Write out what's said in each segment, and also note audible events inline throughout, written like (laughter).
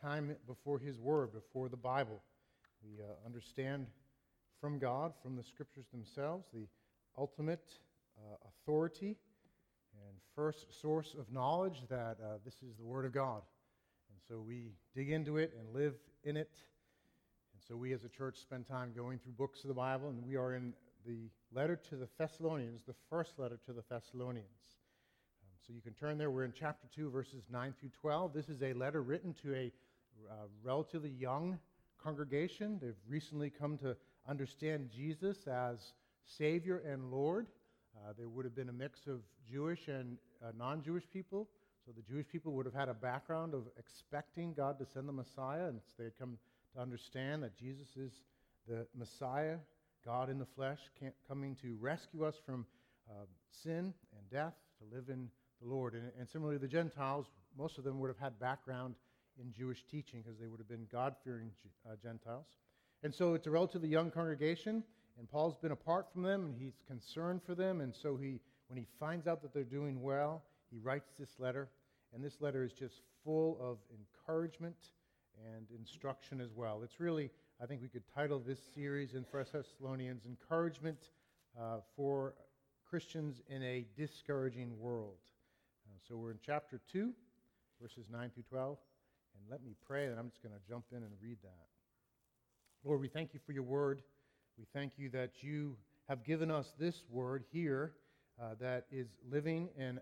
time before His Word, before the Bible. We uh, understand from God, from the Scriptures themselves, the ultimate uh, authority and first source of knowledge that uh, this is the Word of God. And so we dig into it and live in it. And so we as a church spend time going through books of the Bible, and we are in the letter to the Thessalonians, the first letter to the Thessalonians. Um, so you can turn there. We're in chapter 2, verses 9 through 12. This is a letter written to a uh, relatively young congregation. They've recently come to understand Jesus as Savior and Lord. Uh, there would have been a mix of Jewish and uh, non Jewish people. So the Jewish people would have had a background of expecting God to send the Messiah, and so they had come to understand that Jesus is the Messiah, God in the flesh, coming to rescue us from uh, sin and death, to live in the Lord. And, and similarly, the Gentiles, most of them would have had background in Jewish teaching because they would have been God fearing uh, Gentiles. And so it's a relatively young congregation, and Paul's been apart from them, and he's concerned for them. And so he, when he finds out that they're doing well, he writes this letter. And this letter is just full of encouragement and instruction as well. It's really, I think we could title this series in 1 Thessalonians Encouragement uh, for Christians in a Discouraging World. Uh, so we're in chapter 2, verses 9 through 12. And let me pray, and I'm just going to jump in and read that. Lord, we thank you for your word. We thank you that you have given us this word here uh, that is living and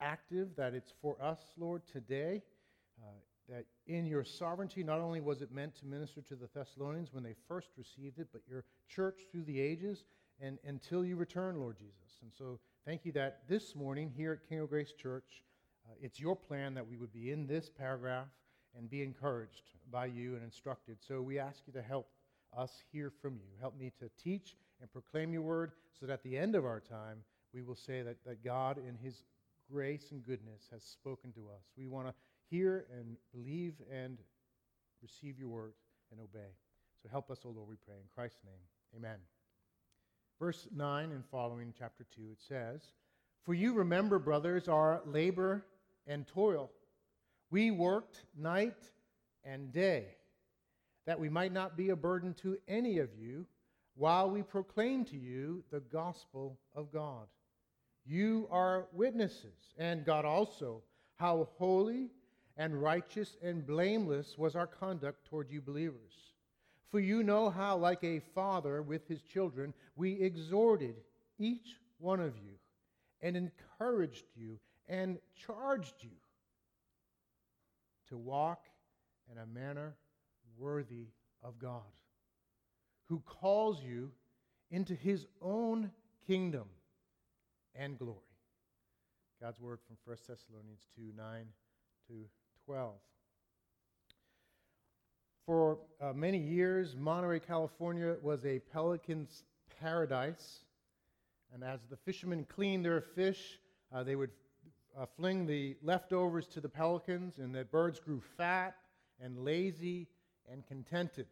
active, that it's for us, Lord, today. Uh, that in your sovereignty, not only was it meant to minister to the Thessalonians when they first received it, but your church through the ages and until you return, Lord Jesus. And so thank you that this morning here at King of Grace Church, uh, it's your plan that we would be in this paragraph and be encouraged by you and instructed. So we ask you to help us hear from you. Help me to teach and proclaim your word so that at the end of our time, we will say that, that God, in his grace and goodness, has spoken to us. We want to hear and believe and receive your word and obey. So help us, O Lord, we pray. In Christ's name, amen. Verse 9 and following, chapter 2, it says, For you remember, brothers, our labor and toil. We worked night and day that we might not be a burden to any of you while we proclaim to you the gospel of God. You are witnesses, and God also, how holy and righteous and blameless was our conduct toward you believers. For you know how, like a father with his children, we exhorted each one of you and encouraged you and charged you to walk in a manner worthy of God, who calls you into his own kingdom and glory. God's word from 1 Thessalonians 2 9 to 12. For uh, many years, Monterey, California was a pelican's paradise. And as the fishermen cleaned their fish, uh, they would uh, fling the leftovers to the pelicans, and the birds grew fat and lazy and contented.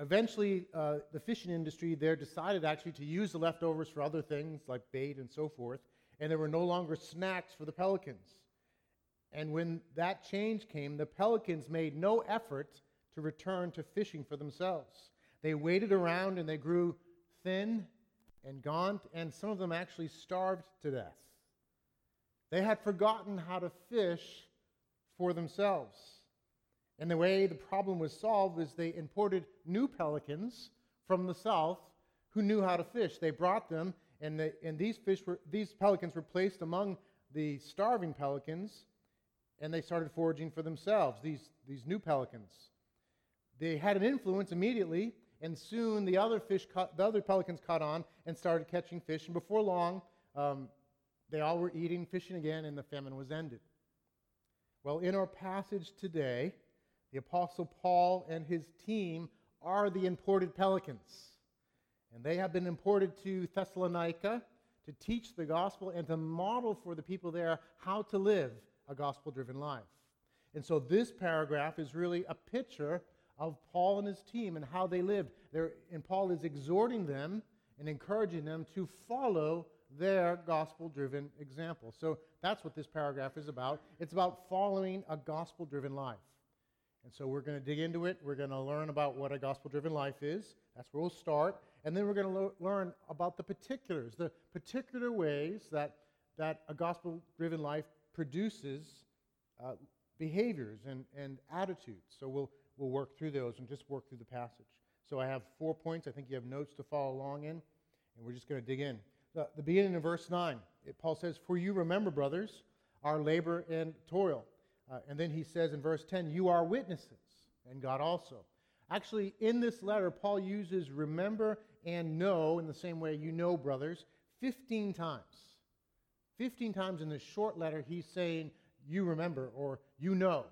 Eventually, uh, the fishing industry there decided actually to use the leftovers for other things like bait and so forth, and there were no longer snacks for the pelicans. And when that change came, the pelicans made no effort to return to fishing for themselves. They waited around and they grew thin and gaunt, and some of them actually starved to death. They had forgotten how to fish for themselves. And the way the problem was solved is they imported new pelicans from the south who knew how to fish. They brought them, and, the, and these, fish were, these pelicans were placed among the starving pelicans, and they started foraging for themselves, these, these new pelicans. They had an influence immediately, and soon the other, fish caught, the other pelicans caught on and started catching fish, and before long, um, they all were eating, fishing again, and the famine was ended. Well, in our passage today, the Apostle Paul and his team are the imported pelicans. And they have been imported to Thessalonica to teach the gospel and to model for the people there how to live a gospel driven life. And so this paragraph is really a picture of Paul and his team and how they lived. They're, and Paul is exhorting them and encouraging them to follow their gospel driven example. So that's what this paragraph is about. It's about following a gospel driven life. And so we're going to dig into it. We're going to learn about what a gospel driven life is. That's where we'll start. And then we're going to lo- learn about the particulars, the particular ways that, that a gospel driven life produces uh, behaviors and, and attitudes. So we'll, we'll work through those and just work through the passage. So I have four points. I think you have notes to follow along in, and we're just going to dig in. The, the beginning of verse 9, it, Paul says, For you remember, brothers, our labor and toil. Uh, and then he says in verse 10, You are witnesses, and God also. Actually, in this letter, Paul uses remember and know in the same way you know, brothers, 15 times. 15 times in this short letter, he's saying, You remember or you know.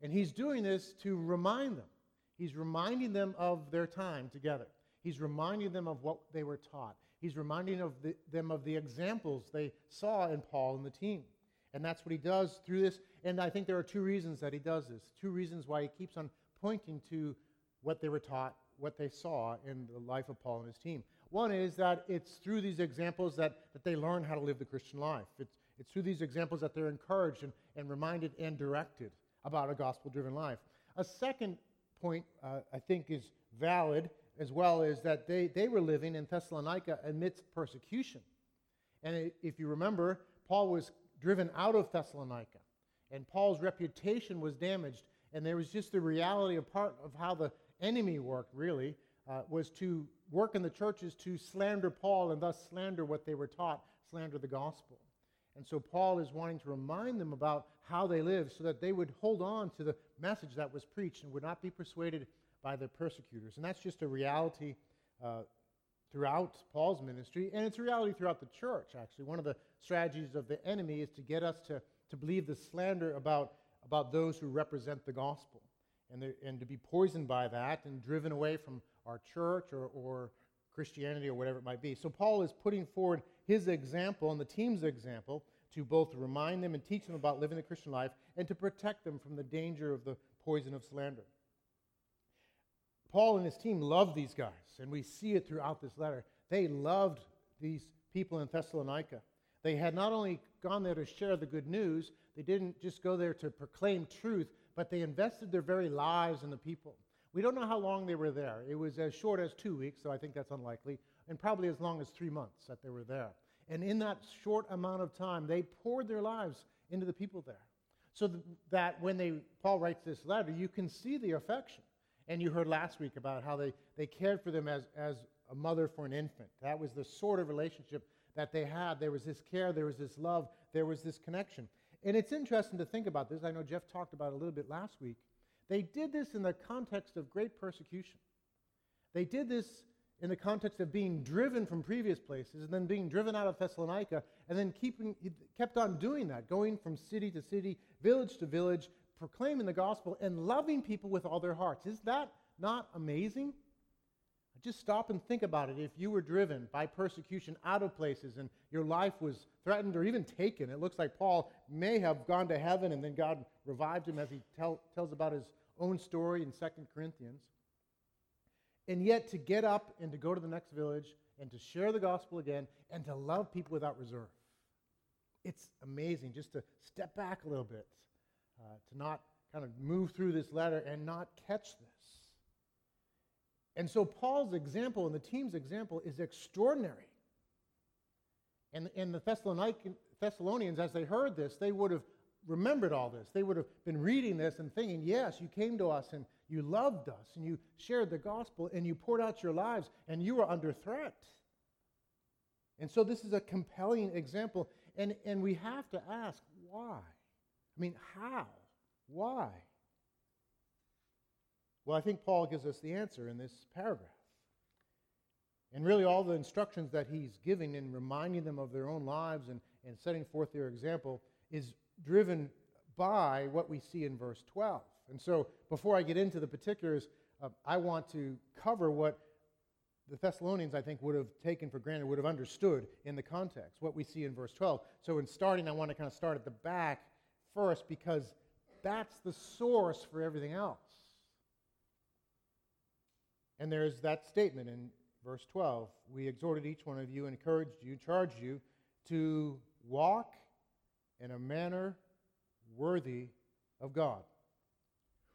And he's doing this to remind them. He's reminding them of their time together. He's reminding them of what they were taught. He's reminding of the, them of the examples they saw in Paul and the team. And that's what he does through this. And I think there are two reasons that he does this. Two reasons why he keeps on pointing to what they were taught, what they saw in the life of Paul and his team. One is that it's through these examples that, that they learn how to live the Christian life. It's, it's through these examples that they're encouraged and, and reminded and directed about a gospel driven life. A second point, uh, I think, is valid as well is that they, they were living in Thessalonica amidst persecution. And if you remember, Paul was driven out of Thessalonica, and Paul's reputation was damaged. And there was just the reality of part of how the enemy worked, really, uh, was to work in the churches to slander Paul and thus slander what they were taught, slander the gospel. And so Paul is wanting to remind them about how they live so that they would hold on to the message that was preached and would not be persuaded by their persecutors. And that's just a reality uh, throughout Paul's ministry, and it's a reality throughout the church, actually. One of the strategies of the enemy is to get us to, to believe the slander about, about those who represent the gospel and, and to be poisoned by that and driven away from our church or, or Christianity or whatever it might be. So Paul is putting forward his example and the team's example to both remind them and teach them about living the Christian life and to protect them from the danger of the poison of slander. Paul and his team loved these guys, and we see it throughout this letter. They loved these people in Thessalonica. They had not only gone there to share the good news, they didn't just go there to proclaim truth, but they invested their very lives in the people. We don't know how long they were there. It was as short as two weeks, so I think that's unlikely, and probably as long as three months that they were there. And in that short amount of time, they poured their lives into the people there. So that when they, Paul writes this letter, you can see the affection. And you heard last week about how they, they cared for them as, as a mother for an infant. That was the sort of relationship that they had. There was this care, there was this love, there was this connection. And it's interesting to think about this. I know Jeff talked about it a little bit last week. They did this in the context of great persecution. They did this in the context of being driven from previous places and then being driven out of Thessalonica and then keeping, kept on doing that, going from city to city, village to village, proclaiming the gospel and loving people with all their hearts. Is that not amazing? Just stop and think about it. If you were driven by persecution out of places and your life was threatened or even taken, it looks like Paul may have gone to heaven and then God revived him as he tell, tells about his own story in 2 Corinthians. And yet to get up and to go to the next village and to share the gospel again and to love people without reserve. It's amazing just to step back a little bit uh, to not kind of move through this letter and not catch this. And so Paul's example and the team's example is extraordinary. And, and the Thessalonians, as they heard this, they would have remembered all this. They would have been reading this and thinking, yes, you came to us and you loved us and you shared the gospel and you poured out your lives and you were under threat. And so this is a compelling example. And, and we have to ask why? I mean, how? Why? Well, I think Paul gives us the answer in this paragraph. And really, all the instructions that he's giving in reminding them of their own lives and, and setting forth their example is driven by what we see in verse 12. And so, before I get into the particulars, uh, I want to cover what the Thessalonians, I think, would have taken for granted, would have understood in the context, what we see in verse 12. So, in starting, I want to kind of start at the back first because that's the source for everything else. And there's that statement in verse 12. We exhorted each one of you, encouraged you, charged you to walk in a manner worthy of God,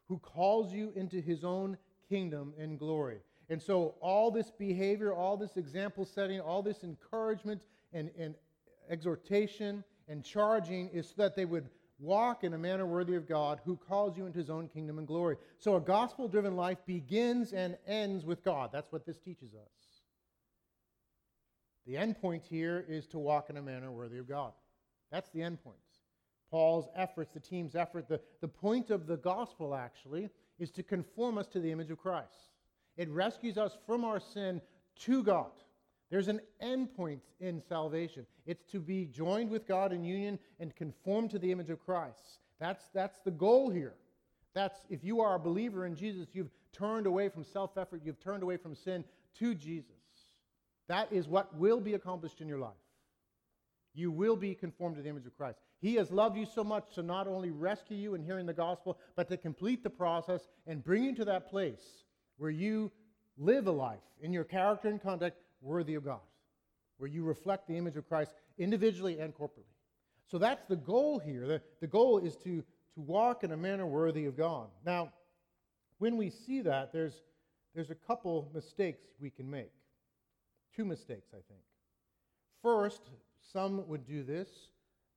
who calls you into his own kingdom and glory. And so, all this behavior, all this example setting, all this encouragement and, and exhortation and charging is so that they would walk in a manner worthy of God who calls you into his own kingdom and glory. So, a gospel driven life begins and ends with God. That's what this teaches us. The end point here is to walk in a manner worthy of God. That's the end point. Paul's efforts, the team's effort, the, the point of the gospel actually is to conform us to the image of Christ. It rescues us from our sin to God. There's an end point in salvation. It's to be joined with God in union and conform to the image of Christ. That's, that's the goal here. That's if you are a believer in Jesus, you've turned away from self effort, you've turned away from sin to Jesus. That is what will be accomplished in your life. You will be conformed to the image of Christ. He has loved you so much to not only rescue you in hearing the gospel, but to complete the process and bring you to that place where you live a life in your character and conduct worthy of God, where you reflect the image of Christ individually and corporately. So that's the goal here. The, the goal is to, to walk in a manner worthy of God. Now, when we see that, there's, there's a couple mistakes we can make. Two mistakes, I think. First, some would do this.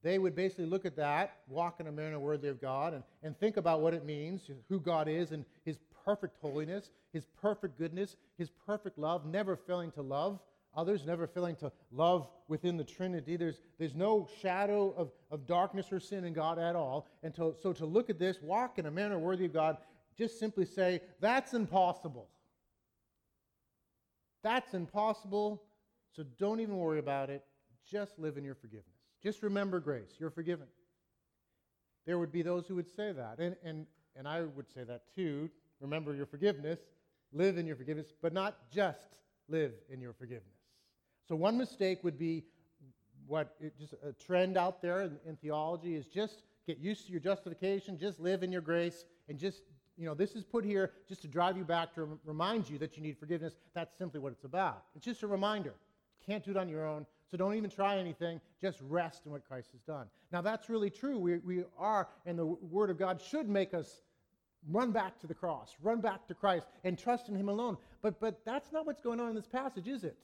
They would basically look at that, walk in a manner worthy of God, and, and think about what it means, who God is, and his perfect holiness, his perfect goodness, his perfect love, never failing to love others, never failing to love within the Trinity. There's, there's no shadow of, of darkness or sin in God at all. And to, so to look at this, walk in a manner worthy of God, just simply say, that's impossible. That's impossible, so don't even worry about it. Just live in your forgiveness. Just remember grace. You're forgiven. There would be those who would say that. And, and, and I would say that too remember your forgiveness, live in your forgiveness, but not just live in your forgiveness. So, one mistake would be what it, just a trend out there in, in theology is just get used to your justification, just live in your grace, and just, you know, this is put here just to drive you back to remind you that you need forgiveness. That's simply what it's about. It's just a reminder. Can't do it on your own. So don't even try anything. Just rest in what Christ has done. Now, that's really true. We, we are, and the Word of God should make us Run back to the cross, run back to Christ, and trust in Him alone. But, but that's not what's going on in this passage, is it?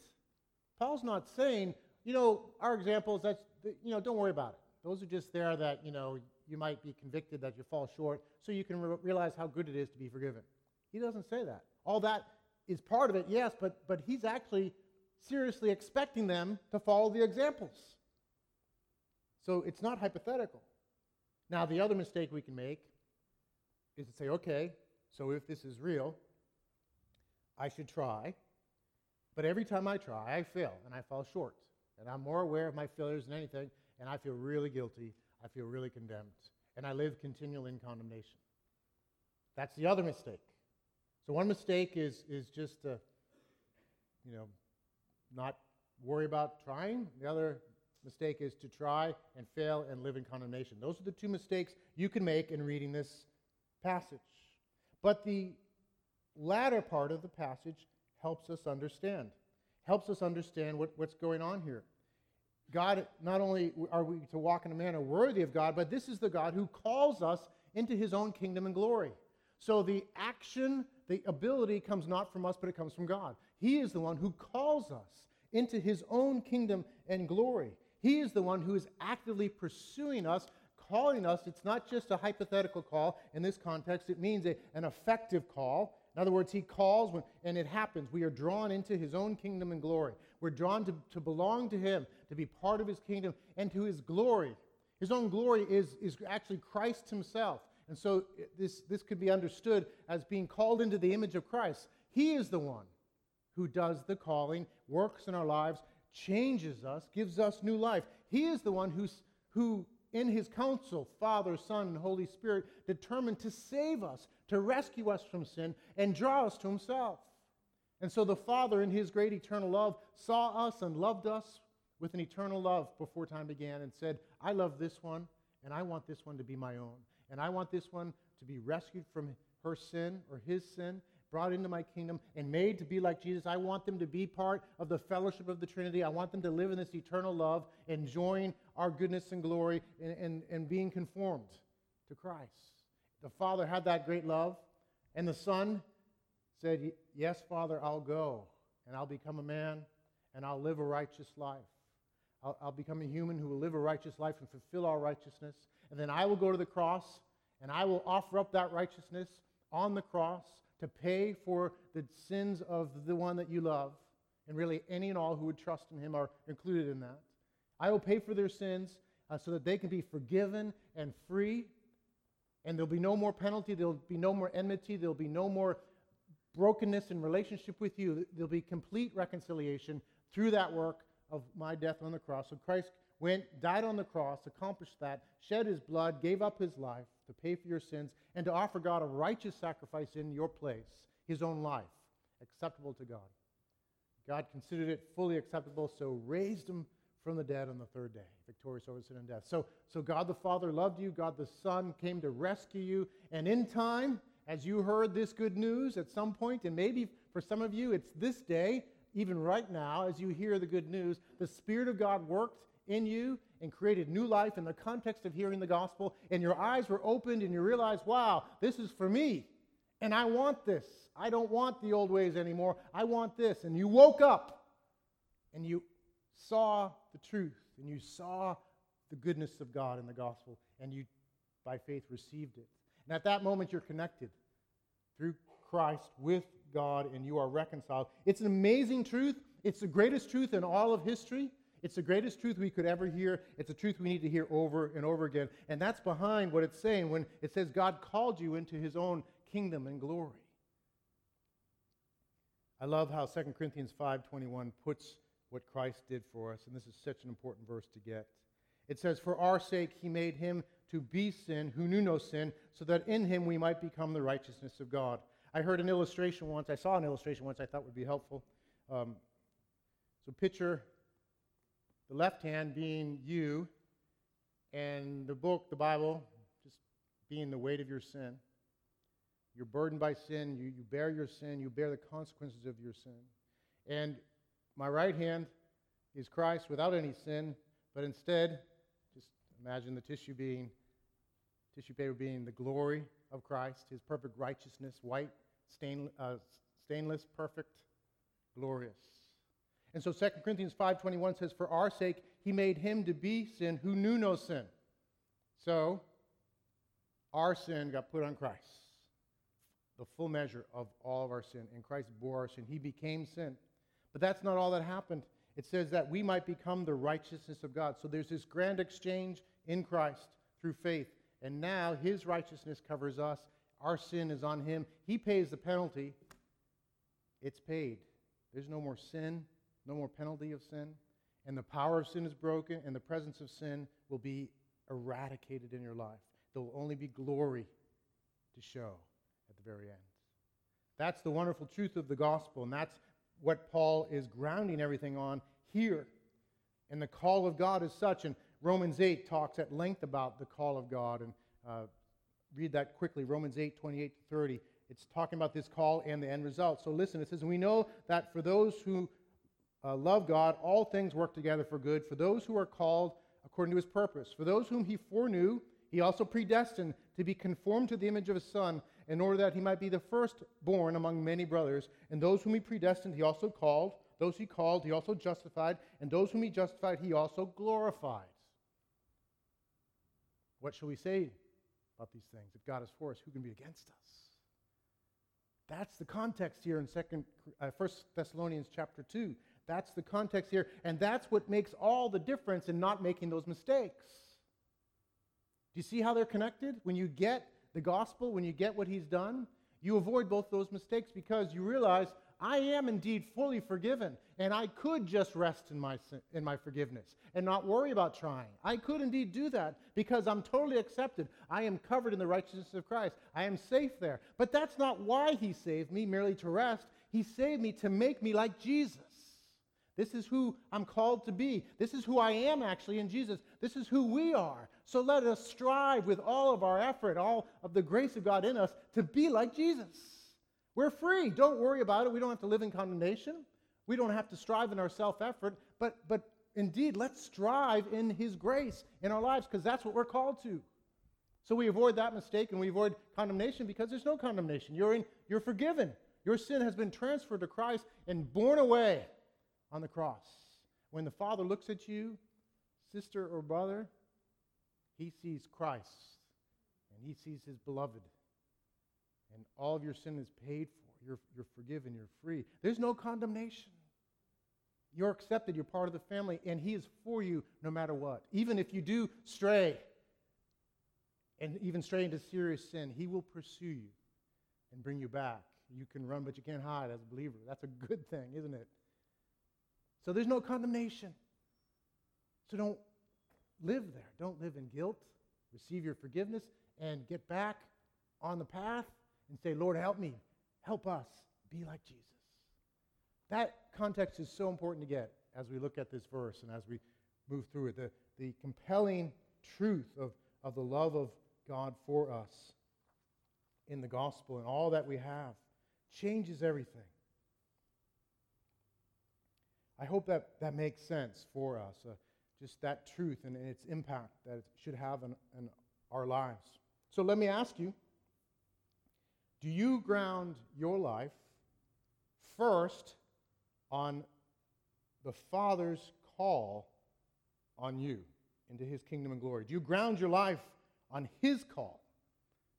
Paul's not saying, you know, our examples, that's, you know, don't worry about it. Those are just there that, you know, you might be convicted that you fall short so you can re- realize how good it is to be forgiven. He doesn't say that. All that is part of it, yes, but, but he's actually seriously expecting them to follow the examples. So it's not hypothetical. Now, the other mistake we can make is to say, okay, so if this is real, I should try. But every time I try, I fail and I fall short. And I'm more aware of my failures than anything, and I feel really guilty. I feel really condemned. And I live continually in condemnation. That's the other mistake. So one mistake is, is just to, you know, not worry about trying. The other mistake is to try and fail and live in condemnation. Those are the two mistakes you can make in reading this passage. But the latter part of the passage helps us understand, helps us understand what, what's going on here. God, not only are we to walk in a manner worthy of God, but this is the God who calls us into his own kingdom and glory. So the action, the ability comes not from us, but it comes from God. He is the one who calls us into his own kingdom and glory. He is the one who is actively pursuing us calling us, it's not just a hypothetical call. In this context, it means a, an effective call. In other words, he calls when, and it happens. We are drawn into his own kingdom and glory. We're drawn to, to belong to him, to be part of his kingdom, and to his glory. His own glory is, is actually Christ himself. And so this, this could be understood as being called into the image of Christ. He is the one who does the calling, works in our lives, changes us, gives us new life. He is the one who's, who in his counsel, Father, Son, and Holy Spirit, determined to save us, to rescue us from sin, and draw us to himself. And so the Father, in his great eternal love, saw us and loved us with an eternal love before time began and said, I love this one, and I want this one to be my own. And I want this one to be rescued from her sin or his sin, brought into my kingdom and made to be like Jesus. I want them to be part of the fellowship of the Trinity. I want them to live in this eternal love, enjoying our goodness and glory, and, and, and being conformed to Christ. The Father had that great love, and the Son said, Yes, Father, I'll go, and I'll become a man, and I'll live a righteous life. I'll, I'll become a human who will live a righteous life and fulfill all righteousness. And then I will go to the cross, and I will offer up that righteousness on the cross to pay for the sins of the one that you love. And really, any and all who would trust in him are included in that. I will pay for their sins uh, so that they can be forgiven and free. And there'll be no more penalty. There'll be no more enmity. There'll be no more brokenness in relationship with you. There'll be complete reconciliation through that work of my death on the cross. So Christ went, died on the cross, accomplished that, shed his blood, gave up his life to pay for your sins, and to offer God a righteous sacrifice in your place, his own life, acceptable to God. God considered it fully acceptable, so raised him from the dead on the third day, victorious over sin and death. So, so God the Father loved you, God the Son came to rescue you, and in time, as you heard this good news at some point, and maybe for some of you it's this day, even right now, as you hear the good news, the Spirit of God worked in you and created new life in the context of hearing the gospel, and your eyes were opened and you realized, wow, this is for me, and I want this. I don't want the old ways anymore. I want this. And you woke up and you saw the truth and you saw the goodness of God in the gospel and you, by faith, received it. And at that moment, you're connected through Christ with God and you are reconciled. It's an amazing truth. It's the greatest truth in all of history. It's the greatest truth we could ever hear. It's a truth we need to hear over and over again. And that's behind what it's saying when it says God called you into his own kingdom and glory. I love how 2 Corinthians 5:21 puts what Christ did for us, and this is such an important verse to get. It says, For our sake he made him to be sin who knew no sin, so that in him we might become the righteousness of God. I heard an illustration once, I saw an illustration once I thought would be helpful. Um, so picture the left hand being you, and the book, the Bible, just being the weight of your sin. You're burdened by sin, you, you bear your sin, you bear the consequences of your sin. And my right hand is Christ without any sin, but instead, just imagine the tissue being, tissue paper being the glory of Christ, his perfect righteousness, white, stain, uh, stainless, perfect, glorious. And so 2 Corinthians 5.21 says, For our sake he made him to be sin who knew no sin. So, our sin got put on Christ. The full measure of all of our sin. And Christ bore our sin. He became sin. But that's not all that happened. It says that we might become the righteousness of God. So there's this grand exchange in Christ through faith. And now his righteousness covers us. Our sin is on him. He pays the penalty. It's paid. There's no more sin, no more penalty of sin. And the power of sin is broken, and the presence of sin will be eradicated in your life. There will only be glory to show at the very end. That's the wonderful truth of the gospel, and that's what Paul is grounding everything on here. And the call of God is such, and Romans 8 talks at length about the call of God. And uh, read that quickly Romans 8 28 to 30. It's talking about this call and the end result. So listen, it says, We know that for those who uh, love God, all things work together for good, for those who are called according to his purpose. For those whom he foreknew, he also predestined to be conformed to the image of his Son in order that he might be the firstborn among many brothers. And those whom he predestined, he also called. Those he called, he also justified. And those whom he justified, he also glorified. What shall we say about these things? If God is for us, who can be against us? That's the context here in Second, uh, 1 Thessalonians chapter 2. That's the context here. And that's what makes all the difference in not making those mistakes. Do you see how they're connected? When you get the gospel, when you get what he's done, you avoid both those mistakes because you realize I am indeed fully forgiven, and I could just rest in my, in my forgiveness and not worry about trying. I could indeed do that because I'm totally accepted. I am covered in the righteousness of Christ. I am safe there. But that's not why He saved me, merely to rest. He saved me to make me like Jesus. This is who I'm called to be. This is who I am actually in Jesus. This is who we are. So let us strive with all of our effort, all of the grace of God in us, to be like Jesus. We're free. Don't worry about it. We don't have to live in condemnation. We don't have to strive in our self effort. But, but indeed, let's strive in His grace in our lives because that's what we're called to. So we avoid that mistake and we avoid condemnation because there's no condemnation. You're, in, you're forgiven. Your sin has been transferred to Christ and borne away on the cross. When the Father looks at you, sister or brother, he sees Christ and he sees his beloved. And all of your sin is paid for. You're, you're forgiven. You're free. There's no condemnation. You're accepted. You're part of the family. And he is for you no matter what. Even if you do stray and even stray into serious sin, he will pursue you and bring you back. You can run, but you can't hide as a believer. That's a good thing, isn't it? So there's no condemnation. So don't live there. Don't live in guilt. Receive your forgiveness and get back on the path and say, Lord, help me. Help us be like Jesus. That context is so important to get as we look at this verse and as we move through it. The, the compelling truth of, of the love of God for us in the gospel and all that we have changes everything. I hope that that makes sense for us. Uh, just that truth and, its impact that it should have in, in our lives. So let me ask you do you ground your life first on the Father's call on you into his kingdom and glory? Do you ground your life on his call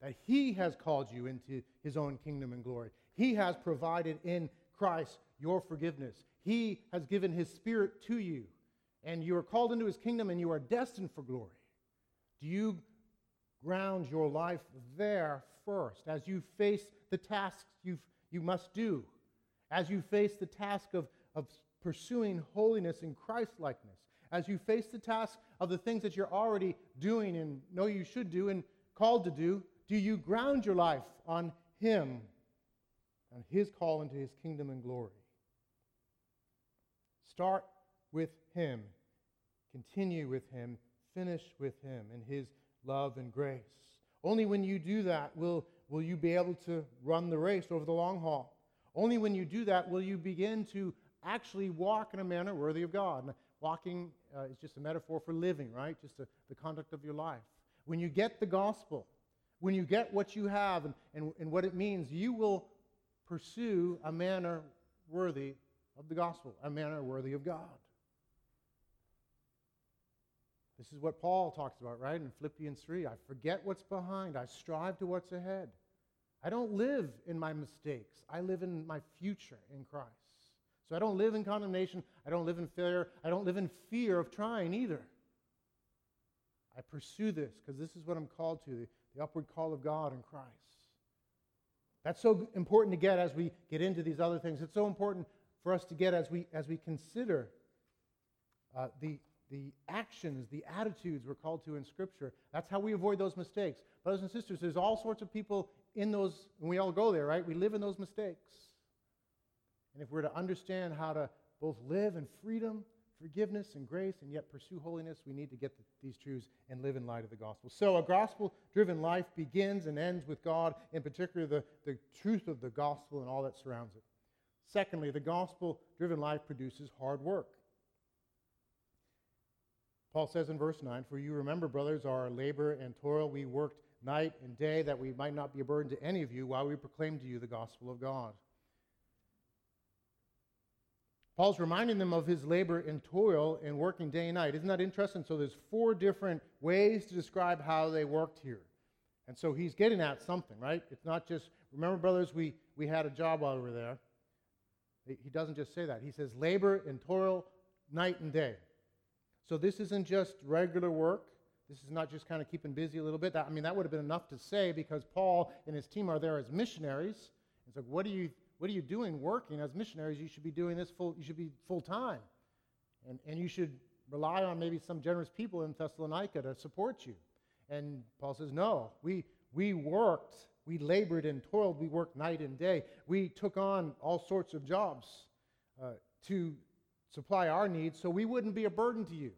that he has called you into his own kingdom and glory? He has provided in Christ your forgiveness. He has given his spirit to you, and you are called into his kingdom and you are destined for glory. Do you ground your life there first as you face the tasks you you must do, as you face the task of, of pursuing holiness and Christ likeness, as you face the task of the things that you're already doing and know you should do and called to do? Do you ground your life on Him and His call into His kingdom and glory? Start with Him, continue with Him, finish with Him in His love and grace. Only when you do that will, will you be able to run the race over the long haul. Only when you do that will you begin to actually walk in a manner worthy of God. And walking uh, is just a metaphor for living, right? Just a, the conduct of your life. When you get the gospel, when you get what you have and, and, and what it means, you will pursue a manner worthy of the gospel, a manner worthy of God. This is what Paul talks about, right? In Philippians 3. I forget what's behind, I strive to what's ahead. I don't live in my mistakes, I live in my future in Christ. So I don't live in condemnation, I don't live in failure, I don't live in fear of trying either. I pursue this because this is what I'm called to the, the upward call of God in Christ. That's so important to get as we get into these other things. It's so important for us to get as we, as we consider uh, the, the actions, the attitudes we're called to in Scripture. That's how we avoid those mistakes. Brothers and sisters, there's all sorts of people in those, and we all go there, right? We live in those mistakes. And if we're to understand how to both live in freedom, forgiveness, and grace, and yet pursue holiness, we need to get the, these truths and live in light of the gospel. So, a gospel driven life begins and ends with God, in particular, the, the truth of the gospel and all that surrounds it. Secondly, the gospel driven life produces hard work. Paul says in verse 9, For you remember, brothers, our labor and toil. We worked night and day that we might not be a burden to any of you while we proclaimed to you the gospel of God. Paul's reminding them of his labor and toil and working day and night. Isn't that interesting? So there's four different ways to describe how they worked here. And so he's getting at something, right? It's not just, remember, brothers, we, we had a job while we were there. He doesn't just say that. He says labor and toil night and day. So this isn't just regular work. This is not just kind of keeping busy a little bit. That, I mean, that would have been enough to say because Paul and his team are there as missionaries. It's like, what are you, what are you doing working as missionaries? You should be doing this full, you should be full time. And, and you should rely on maybe some generous people in Thessalonica to support you. And Paul says, no, we, we worked, we labored and toiled, we worked night and day. We took on all sorts of jobs uh, to supply our needs so we wouldn't be a burden to you.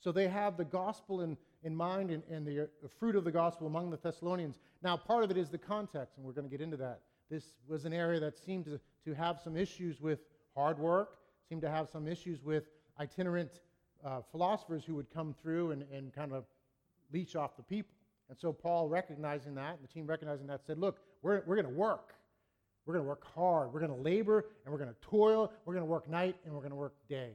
So they have the gospel in, in mind and, and the, fruit of the gospel among the Thessalonians. Now, part of it is the context, and we're going to get into that. This was an area that seemed to, to have some issues with hard work, seemed to have some issues with itinerant uh, philosophers who would come through and, and kind of leech off the people. And so Paul, recognizing that, the team recognizing that, said, Look, we're, we're going to work. We're going to work hard. We're going to labor and we're going to toil. We're going to work night and we're going to work day.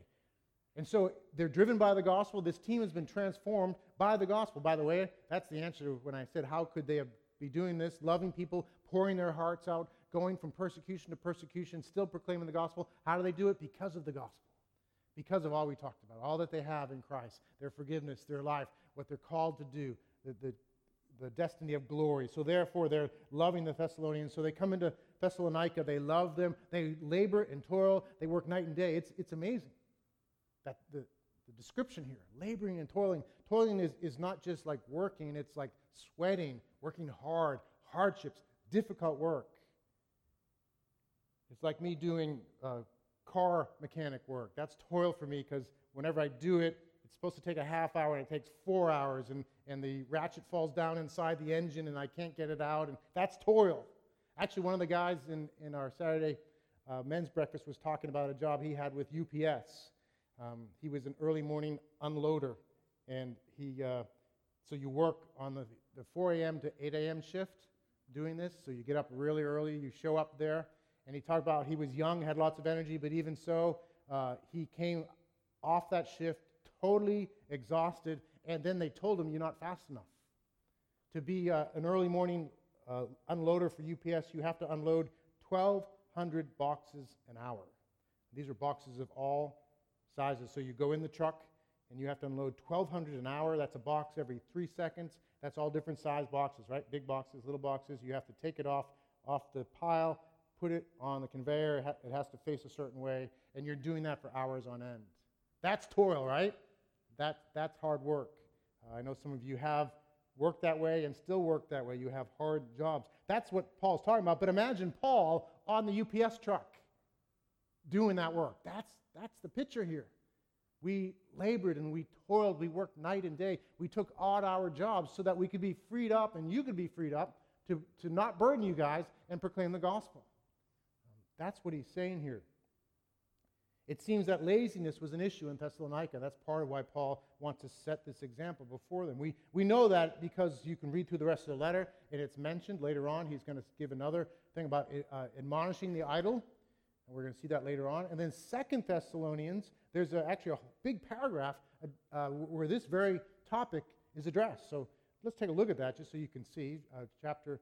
And so they're driven by the gospel. This team has been transformed by the gospel. By the way, that's the answer when I said, How could they be doing this? Loving people, pouring their hearts out, going from persecution to persecution, still proclaiming the gospel. How do they do it? Because of the gospel. Because of all we talked about, all that they have in Christ, their forgiveness, their life, what they're called to do, the, the, the destiny of glory. So therefore, they're loving the Thessalonians. So they come into Thessalonica, they love them, they labor and toil, they work night and day. It's, it's amazing. That the, the description here, laboring and toiling. Toiling is, is not just like working, it's like sweating, working hard, hardships, difficult work. It's like me doing uh, car mechanic work. That's toil for me because whenever I do it, it's supposed to take a half hour and it takes four hours, and, and the ratchet falls down inside the engine and I can't get it out, and that's toil. Actually, one of the guys in, in our Saturday uh, men's breakfast was talking about a job he had with UPS. Um, he was an early morning unloader, and he uh, so you work on the, the 4 a.m. to 8 a.m. shift doing this. So you get up really early, you show up there, and he talked about he was young, had lots of energy, but even so, uh, he came off that shift totally exhausted, and then they told him, You're not fast enough. To be uh, an early morning uh, unloader for UPS, you have to unload 1,200 boxes an hour. These are boxes of all sizes. So you go in the truck and you have to unload 1,200 an hour. That's a box every three seconds. That's all different size boxes, right? Big boxes, little boxes. You have to take it off off the pile, put it on the conveyor. It has to face a certain way, and you're doing that for hours on end. That's toil, right? That, that's hard work. Uh, I know some of you have worked that way and still work that way. You have hard jobs. That's what Paul's talking about. But imagine Paul on the UPS truck doing that work. That's, that's the picture here. We labored and we toiled. We worked night and day. We took odd hour jobs so that we could be freed up and you could be freed up to, to not burden you guys and proclaim the gospel. That's what he's saying here. It seems that laziness was an issue in Thessalonica. That's part of why Paul wants to set this example before them. We, we know that because you can read through the rest of the letter, and it's mentioned later on. He's going to give another thing about uh, admonishing the idle, and we're going to see that later on. And then Second Thessalonians, there's a, actually a big paragraph uh, uh, where this very topic is addressed. So let's take a look at that just so you can see. Uh, chapter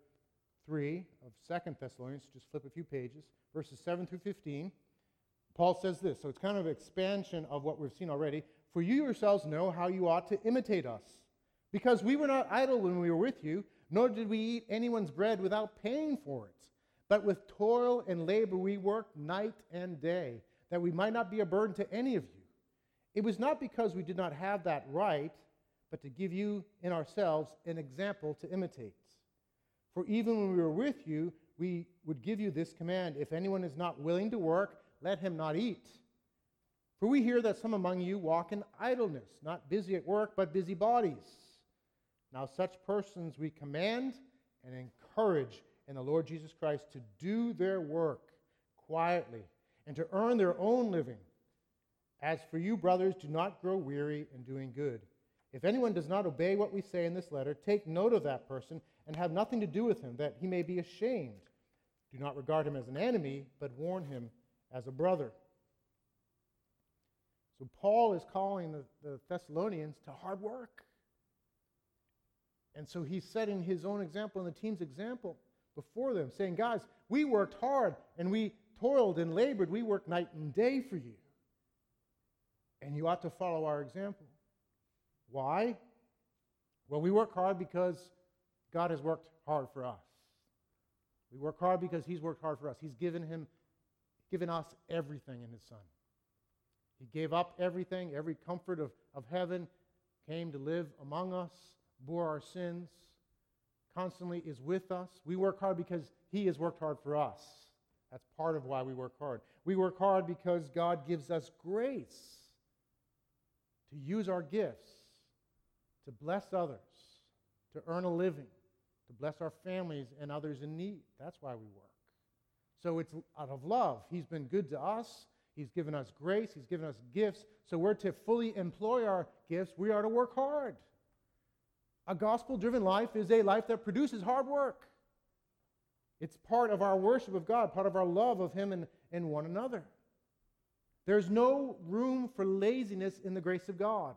3 of Second Thessalonians, just flip a few pages, verses 7 through 15. Paul says this, so it's kind of an expansion of what we've seen already. For you yourselves know how you ought to imitate us. Because we were not idle when we were with you, nor did we eat anyone's bread without paying for it. But with toil and labor we worked night and day, that we might not be a burden to any of you. It was not because we did not have that right, but to give you in ourselves an example to imitate. For even when we were with you, we would give you this command if anyone is not willing to work, let him not eat. For we hear that some among you walk in idleness, not busy at work, but busy bodies. Now, such persons we command and encourage in the Lord Jesus Christ to do their work quietly and to earn their own living. As for you, brothers, do not grow weary in doing good. If anyone does not obey what we say in this letter, take note of that person and have nothing to do with him, that he may be ashamed. Do not regard him as an enemy, but warn him as a brother. So Paul is calling the, the Thessalonians to hard work. And so he's setting his own example and the team's example before them, saying, Guys, we worked hard and we toiled and labored. We worked night and day for you. And you ought to follow our example. Why? Well, we work hard because God has worked hard for us. We work hard because He's worked hard for us. He's given Him given us everything in his Son. He gave up everything, every comfort of, of heaven, came to live among us, bore our sins, constantly is with us. We work hard because he has worked hard for us. That's part of why we work hard. We work hard because God gives us grace to use our gifts to bless others, to earn a living, to bless our families and others in need. That's why we work. So it's out of love. He's been good to us. He's given us grace. He's given us gifts. So we're to fully employ our gifts. We are to work hard. A gospel driven life is a life that produces hard work. It's part of our worship of God, part of our love of Him and, and one another. There's no room for laziness in the grace of God.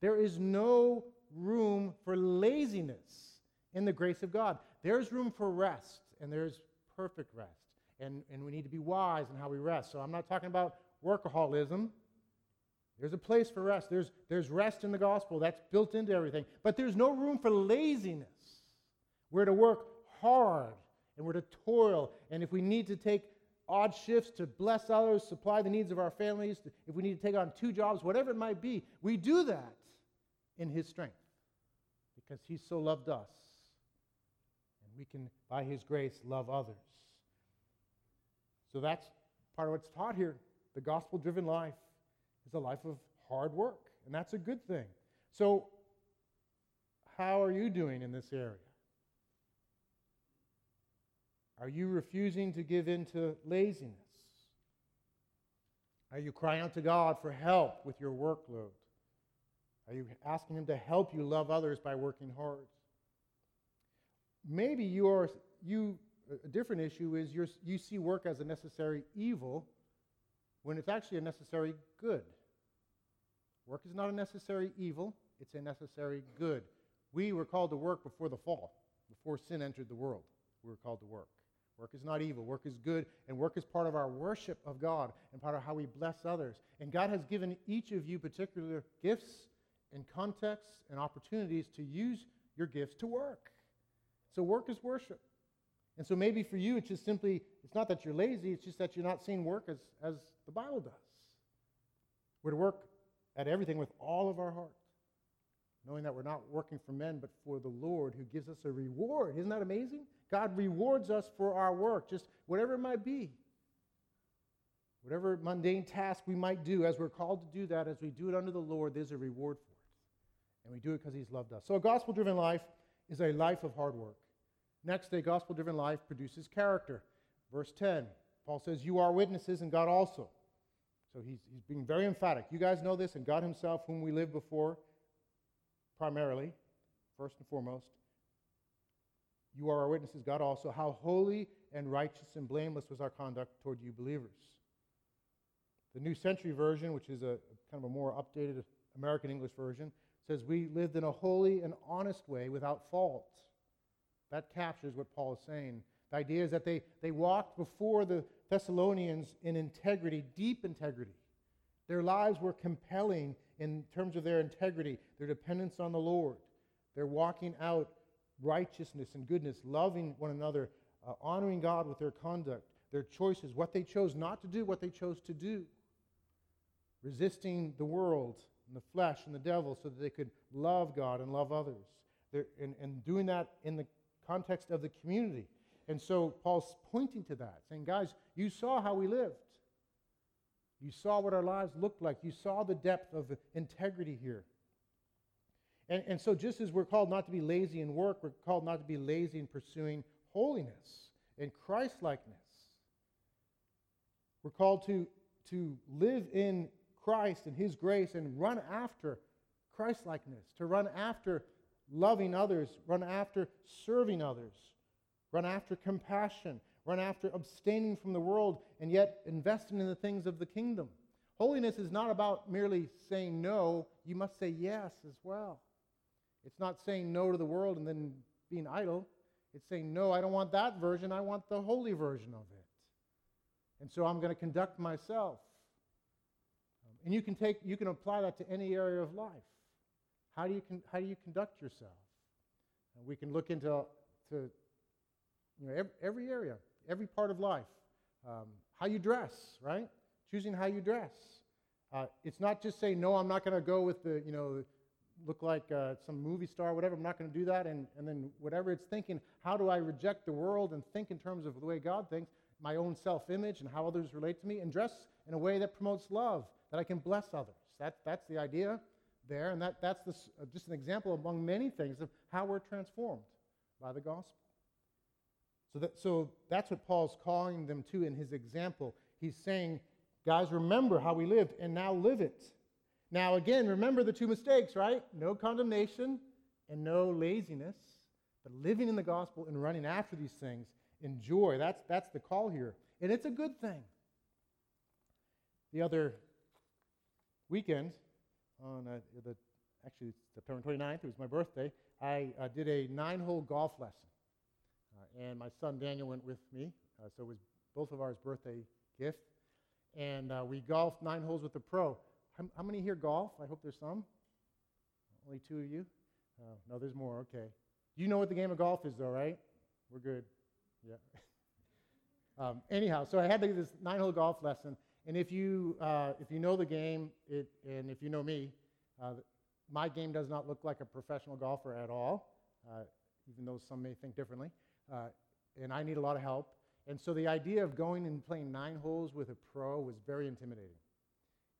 There is no room for laziness in the grace of God. There's room for rest, and there's perfect rest. And, and we need to be wise in how we rest. So I'm not talking about workaholism. There's a place for rest. There's, there's rest in the gospel. That's built into everything. But there's no room for laziness. We're to work hard and we're to toil. And if we need to take odd shifts to bless others, supply the needs of our families, if we need to take on two jobs, whatever it might be, we do that in His strength because He's so loved us. And we can, by His grace, love others. So that's part of what's taught here. The gospel driven life is a life of hard work, and that's a good thing. So, how are you doing in this area? Are you refusing to give in to laziness? Are you crying out to God for help with your workload? Are you asking Him to help you love others by working hard? Maybe you are, you, a different issue is you see work as a necessary evil when it's actually a necessary good. Work is not a necessary evil, it's a necessary good. We were called to work before the fall, before sin entered the world. We were called to work. Work is not evil. Work is good. And work is part of our worship of God and part of how we bless others. And God has given each of you particular gifts and contexts and opportunities to use your gifts to work. So work is worship. And so maybe for you, it's just simply, it's not that you're lazy, it's just that you're not seeing work as, as the Bible does. We're to work at everything with all of our heart, knowing that we're not working for men, but for the Lord who gives us a reward. Isn't that amazing? God rewards us for our work, just whatever it might be. Whatever mundane task we might do, as we're called to do that, as we do it under the Lord, there's a reward for it. And we do it because He's loved us. So a gospel driven life is a life of hard work. Next, a gospel driven life produces character. Verse 10, Paul says, You are witnesses, and God also. So he's, he's being very emphatic. You guys know this, and God Himself, whom we live before, primarily, first and foremost, you are our witnesses, God also, how holy and righteous and blameless was our conduct toward you believers. The New Century Version, which is a kind of a more updated American English version, says, We lived in a holy and honest way without fault. That captures what Paul is saying. The idea is that they, they walked before the Thessalonians in integrity, deep integrity. Their lives were compelling in terms of their integrity, their dependence on the Lord. They're walking out righteousness and goodness, loving one another, uh, honoring God with their conduct, their choices, what they chose not to do, what they chose to do, resisting the world and the flesh and the devil so that they could love God and love others. And, and doing that in the context of the community. And so Paul's pointing to that, saying, guys, you saw how we lived. You saw what our lives looked like. You saw the depth of integrity here. And, and so, just as we're called not to be lazy in work, we're called not to be lazy in pursuing holiness and Christlikeness. We're called to, to live in Christ and His grace and run after Christlikeness, to run after loving others, run after serving others, run after compassion, run after abstaining from the world, and yet investing in the things of the kingdom. Holiness is not about merely saying no, you must say yes as well. It's not saying no to the world and then being idle. It's saying, no, I don't want that version. I want the holy version of it. And so I'm going to conduct myself. And you can take, you can apply that to any area of life. How do you, con- how do you conduct yourself? And we can look into to, you know, every, every area, every part of life. Um, how you dress, right? Choosing how you dress. Uh, it's not just saying, no, I'm not going to go with the, you know, look like uh, some movie star, whatever. I'm not going to do that. And, and then whatever it's thinking, how do I reject the world and think in terms of the way God thinks, my own self image and how others relate to me, and dress in a way that promotes love, that I can bless others. That, that's the idea there. And that, that's this, uh, just an example among many things of how we're transformed by the gospel. So, that, so that's what Paul's calling them to in his example. He's saying, guys, remember how we lived and now live it. Now, again, remember the two mistakes, right? No condemnation and no laziness, but living in the gospel and running after these things in joy. That's, that's the call here. And it's a good thing. The other weekend, on uh, the actually September 29th, it was my birthday, I uh, did a nine hole golf lesson. Uh, and my son Daniel went with me, uh, so it was both of ours birthday gift. And we golfed nine holes with a pro. How, how, many here golf? I hope there's some. Only two of you? Oh, no, there's more. Okay. You know what the game of golf is, though, right? We're good. Yeah. (laughs) um, anyhow, so I had this nine-hole golf lesson, and if you uh, if you know the game, it, and if you know me, uh, my game does not look like a professional golfer at all, uh, even though some may think differently. Uh, and I need a lot of help. And so the idea of going and playing nine holes with a pro was very intimidating.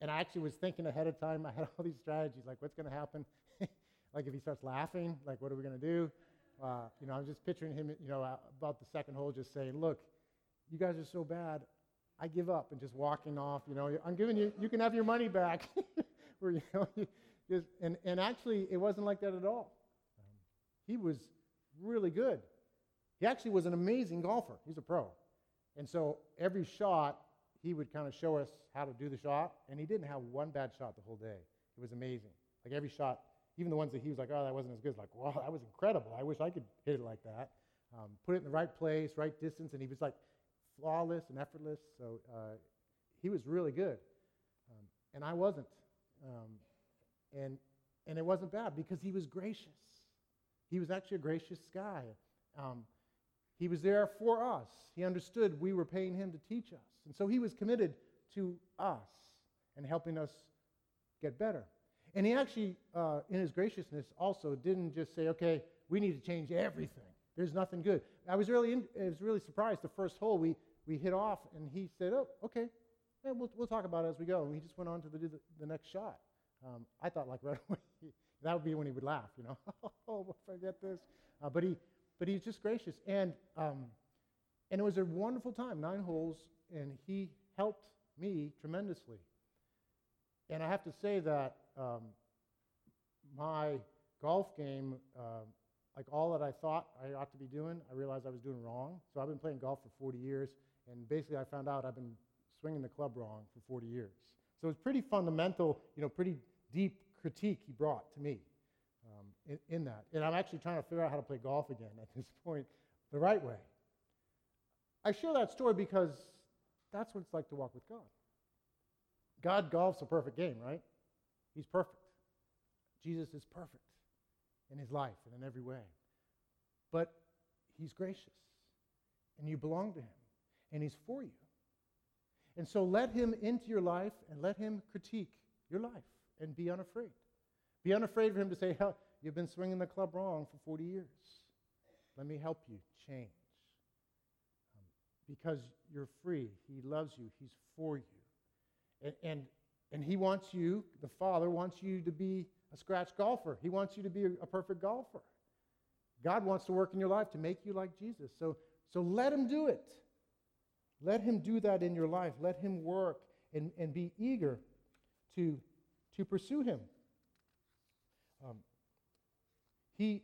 And I actually was thinking ahead of time. (laughs) I had all these strategies, like what's going to happen, (laughs) like if he starts laughing, like what are we going to do? Uh, you know, I'm just picturing him, you know, about the second hole, just saying, "Look, you guys are so bad, I give up," and just walking off. You know, I'm giving you, you can have your money back. (laughs) Where you know, you just, and and actually, it wasn't like that at all. He was really good. He actually was an amazing golfer. He's a pro, and so every shot he would kind of show us how to do the shot, and he didn't have one bad shot the whole day. It was amazing. Like every shot, even the ones that he was like, oh, that wasn't as good. Like, wow, that was incredible. I wish I could hit it like that. Um, put it in the right place, right distance, and he was like flawless and effortless. So uh, he was really good, um, and I wasn't. Um, and and it wasn't bad because he was gracious. He was actually a gracious guy. Um, he was there for us. He understood we were paying him to teach us. And so he was committed to us and helping us get better. And he actually, uh, in his graciousness, also didn't just say, okay, we need to change everything. There's nothing good. I was really, in, I was really surprised the first hole we, we hit off, and he said, oh, okay, yeah, we'll, we'll talk about it as we go. And he just went on to the, the, the next shot. Um, I thought, like, (laughs) right away, that would be when he would laugh, you know, (laughs) oh, forget this. Uh, but, he, but he's just gracious. And, um, and it was a wonderful time, nine holes, and he helped me tremendously. And I have to say that um, my golf game, uh, like all that I thought I ought to be doing, I realized I was doing wrong. So I've been playing golf for 40 years, and basically I found out I've been swinging the club wrong for 40 years. So it's pretty fundamental, you know, pretty deep critique he brought to me um, in, in that. And I'm actually trying to figure out how to play golf again at this point the right way. I share that story because that's what it's like to walk with God. God golf's a perfect game, right? He's perfect. Jesus is perfect in his life and in every way. But he's gracious, and you belong to him, and he's for you. And so let him into your life and let him critique your life and be unafraid. Be unafraid of him to say, Hell, you've been swinging the club wrong for 40 years. Let me help you change um, because you're free. He loves you, He's for you. And, and, and He wants you, the Father wants you to be a scratch golfer, He wants you to be a, a perfect golfer. God wants to work in your life to make you like Jesus. So, so let Him do it. Let Him do that in your life. Let Him work and, and be eager to, to pursue Him. Um, he,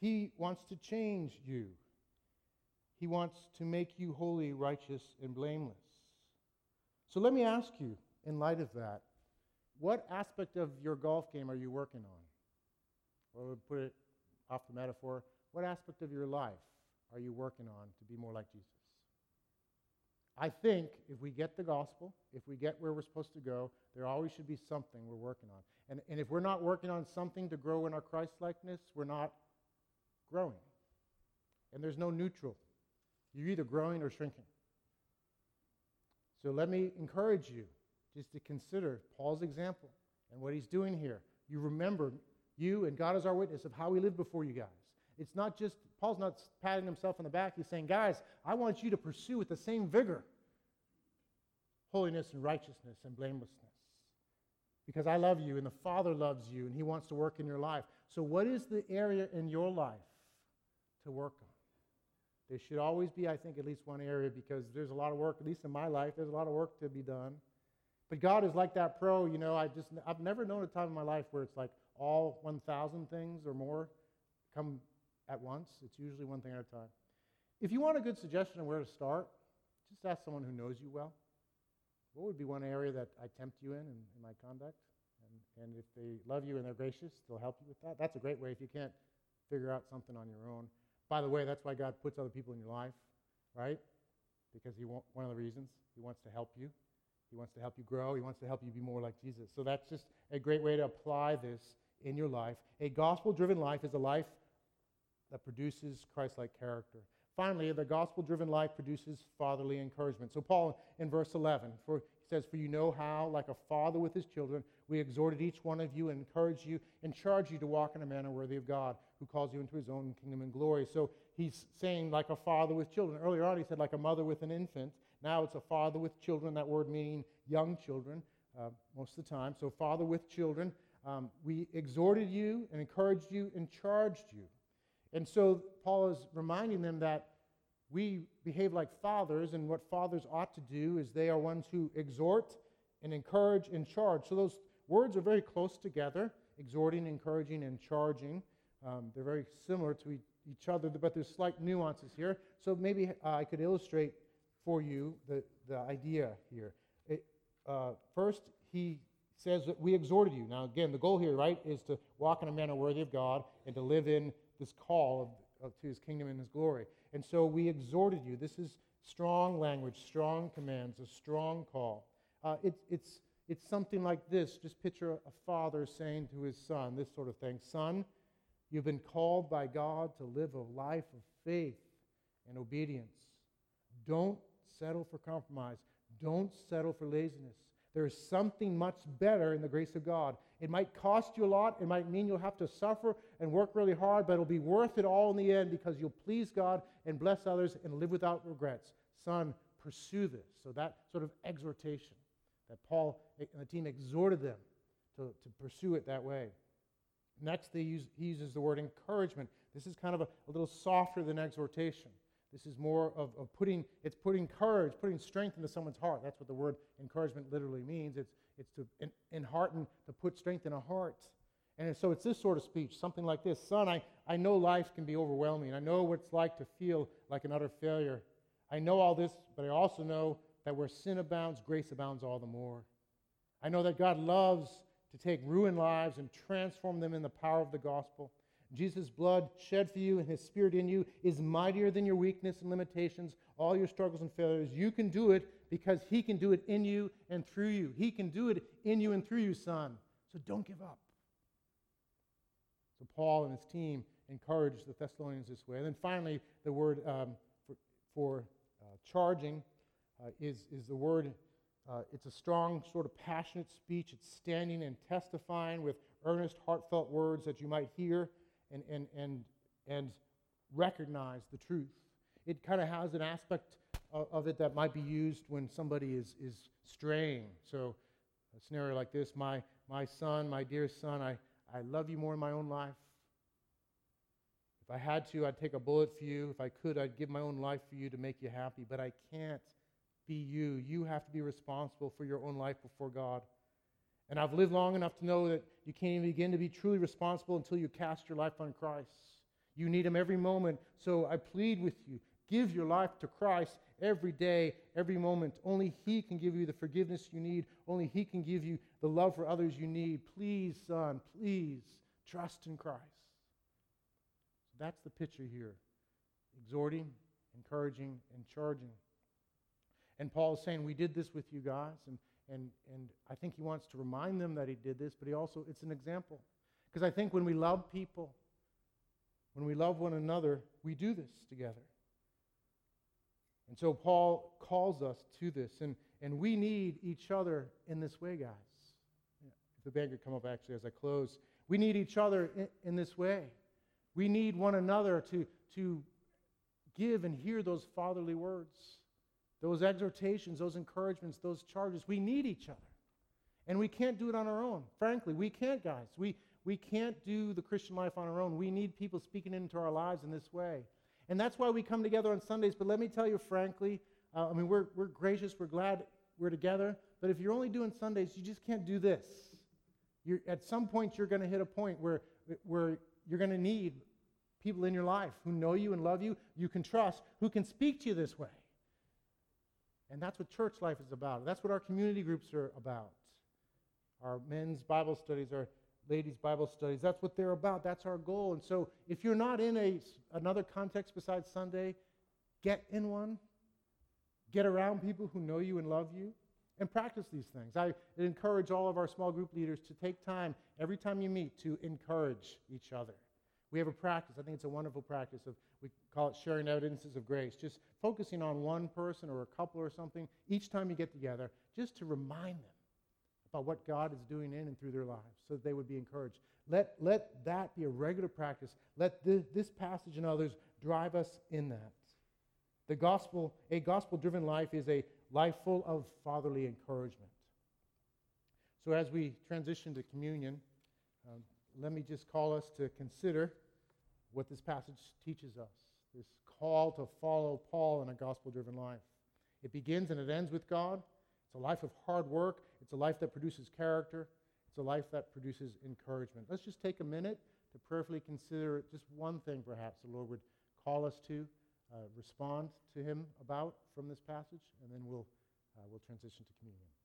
he wants to change you. He wants to make you holy, righteous, and blameless. So let me ask you, in light of that, what aspect of your golf game are you working on? Or put it off the metaphor, what aspect of your life are you working on to be more like Jesus? I think if we get the gospel, if we get where we're supposed to go, there always should be something we're working on. And, and if we're not working on something to grow in our Christ likeness, we're not growing. And there's no neutral. You're either growing or shrinking. So let me encourage you just to consider Paul's example and what he's doing here. You remember, you and God is our witness of how we lived before you guys. It's not just, Paul's not patting himself on the back. He's saying, guys, I want you to pursue with the same vigor holiness and righteousness and blamelessness. Because I love you and the Father loves you and he wants to work in your life. So, what is the area in your life to work on? There should always be, I think, at least one area because there's a lot of work, at least in my life, there's a lot of work to be done. But God is like that pro, you know, I just, I've never known a time in my life where it's like all 1,000 things or more. come at once. It's usually one thing at a time. If you want a good suggestion on where to start, just ask someone who knows you well. What would be one area that I tempt you in in, in my conduct? And, and if they love you and they're gracious, they'll help you with that. That's a great way if you can't figure out something on your own. By the way, that's why God puts other people in your life, right? Because he want, one of the reasons he wants to help you. He wants to help you grow. He wants to help you be more like Jesus. So that's just a great way to apply this in your life. A gospel driven life is a life that produces Christ like character. Finally, the gospel driven life produces fatherly encouragement. So, Paul in verse 11, for, he says, For you know how, like a father with his children, we exhorted each one of you and encouraged you and charged you to walk in a manner worthy of God, who calls you into his own kingdom and glory. So, he's saying, like a father with children. Earlier on, he said, like a mother with an infant. Now it's a father with children, that word meaning young children uh, most of the time. So, father with children. Um, we exhorted you and encouraged you and charged you. And so Paul is reminding them that we behave like fathers, and what fathers ought to do is they are ones who exhort and encourage and charge. So those words are very close together exhorting, encouraging, and charging. Um, they're very similar to each other, but there's slight nuances here. So maybe uh, I could illustrate for you the, the idea here. It, uh, first, he says that we exhorted you. Now, again, the goal here, right, is to walk in a manner worthy of God and to live in this call of, of, to his kingdom and his glory. And so we exhorted you. This is strong language, strong commands, a strong call. Uh, it, it's, it's something like this. Just picture a father saying to his son, this sort of thing Son, you've been called by God to live a life of faith and obedience. Don't settle for compromise, don't settle for laziness. There is something much better in the grace of God. It might cost you a lot. It might mean you'll have to suffer and work really hard, but it'll be worth it all in the end because you'll please God and bless others and live without regrets. Son, pursue this. So that sort of exhortation that Paul and the team exhorted them to, to pursue it that way. Next, use, he uses the word encouragement. This is kind of a, a little softer than exhortation. This is more of, of putting, it's putting courage, putting strength into someone's heart. That's what the word encouragement literally means. It's, it's to enhearten, to put strength in a heart. And so it's this sort of speech, something like this Son, I, I know life can be overwhelming. I know what it's like to feel like an utter failure. I know all this, but I also know that where sin abounds, grace abounds all the more. I know that God loves to take ruined lives and transform them in the power of the gospel. Jesus' blood shed for you and his spirit in you is mightier than your weakness and limitations, all your struggles and failures. You can do it because he can do it in you and through you. He can do it in you and through you, son. So don't give up. So Paul and his team encouraged the Thessalonians this way. And then finally, the word um, for, for uh, charging uh, is, is the word, uh, it's a strong, sort of passionate speech. It's standing and testifying with earnest, heartfelt words that you might hear and, and, and, and recognize the truth. It kind of has an aspect of, of it that might be used when somebody is, is straying. So, a scenario like this my, my son, my dear son, I, I love you more in my own life. If I had to, I'd take a bullet for you. If I could, I'd give my own life for you to make you happy. But I can't be you. You have to be responsible for your own life before God. And I've lived long enough to know that you can't even begin to be truly responsible until you cast your life on Christ. You need Him every moment. So I plead with you give your life to Christ every day, every moment. Only He can give you the forgiveness you need. Only He can give you the love for others you need. Please, son, please trust in Christ. So that's the picture here exhorting, encouraging, and charging. And Paul is saying, We did this with you guys, and and, and I think he wants to remind them that he did this, but he also, it's an example. Because I think when we love people, when we love one another, we do this together. And so Paul calls us to this, and, and we need each other in this way, guys. If the band could come up actually as I close. We need each other in, in this way. We need one another to, to give and hear those fatherly words those exhortations, those encouragements, those charges. We need each other. And we can't do it on our own. Frankly, we can't, guys. We, we can't do the Christian life on our own. We need people speaking into our lives in this way. And that's why we come together on Sundays. But let me tell you frankly, uh, I mean, we're, we're gracious, we're glad we're together. But if you're only doing Sundays, you just can't do this. You're, at some point, you're going to hit a point where, where you're going to need people in your life who know you and love you, you can trust, who can speak to you this way. And that's what church life is about. That's what our community groups are about. Our men's Bible studies, our ladies' Bible studies, that's what they're about. That's our goal. And so if you're not in a, another context besides Sunday, get in one. Get around people who know you and love you and practice these things. I encourage all of our small group leaders to take time every time you meet to encourage each other. We have a practice, I think it's a wonderful practice of, we call it sharing evidences of grace, just focusing on one person or a couple or something each time you get together, just to remind them about what God is doing in and through their lives so that they would be encouraged. Let, let that be a regular practice. Let this, passage and others drive us in that. The gospel, a gospel driven life is a life full of fatherly encouragement. So, as we transition to communion, let me just call us to consider what this passage teaches us this call to follow Paul in a gospel driven life. It begins and it ends with God. It's a life of hard work, it's a life that produces character, it's a life that produces encouragement. Let's just take a minute to prayerfully consider just one thing, perhaps, the Lord would call us to. Uh, respond to him about from this passage, and then we'll, uh, we'll transition to communion.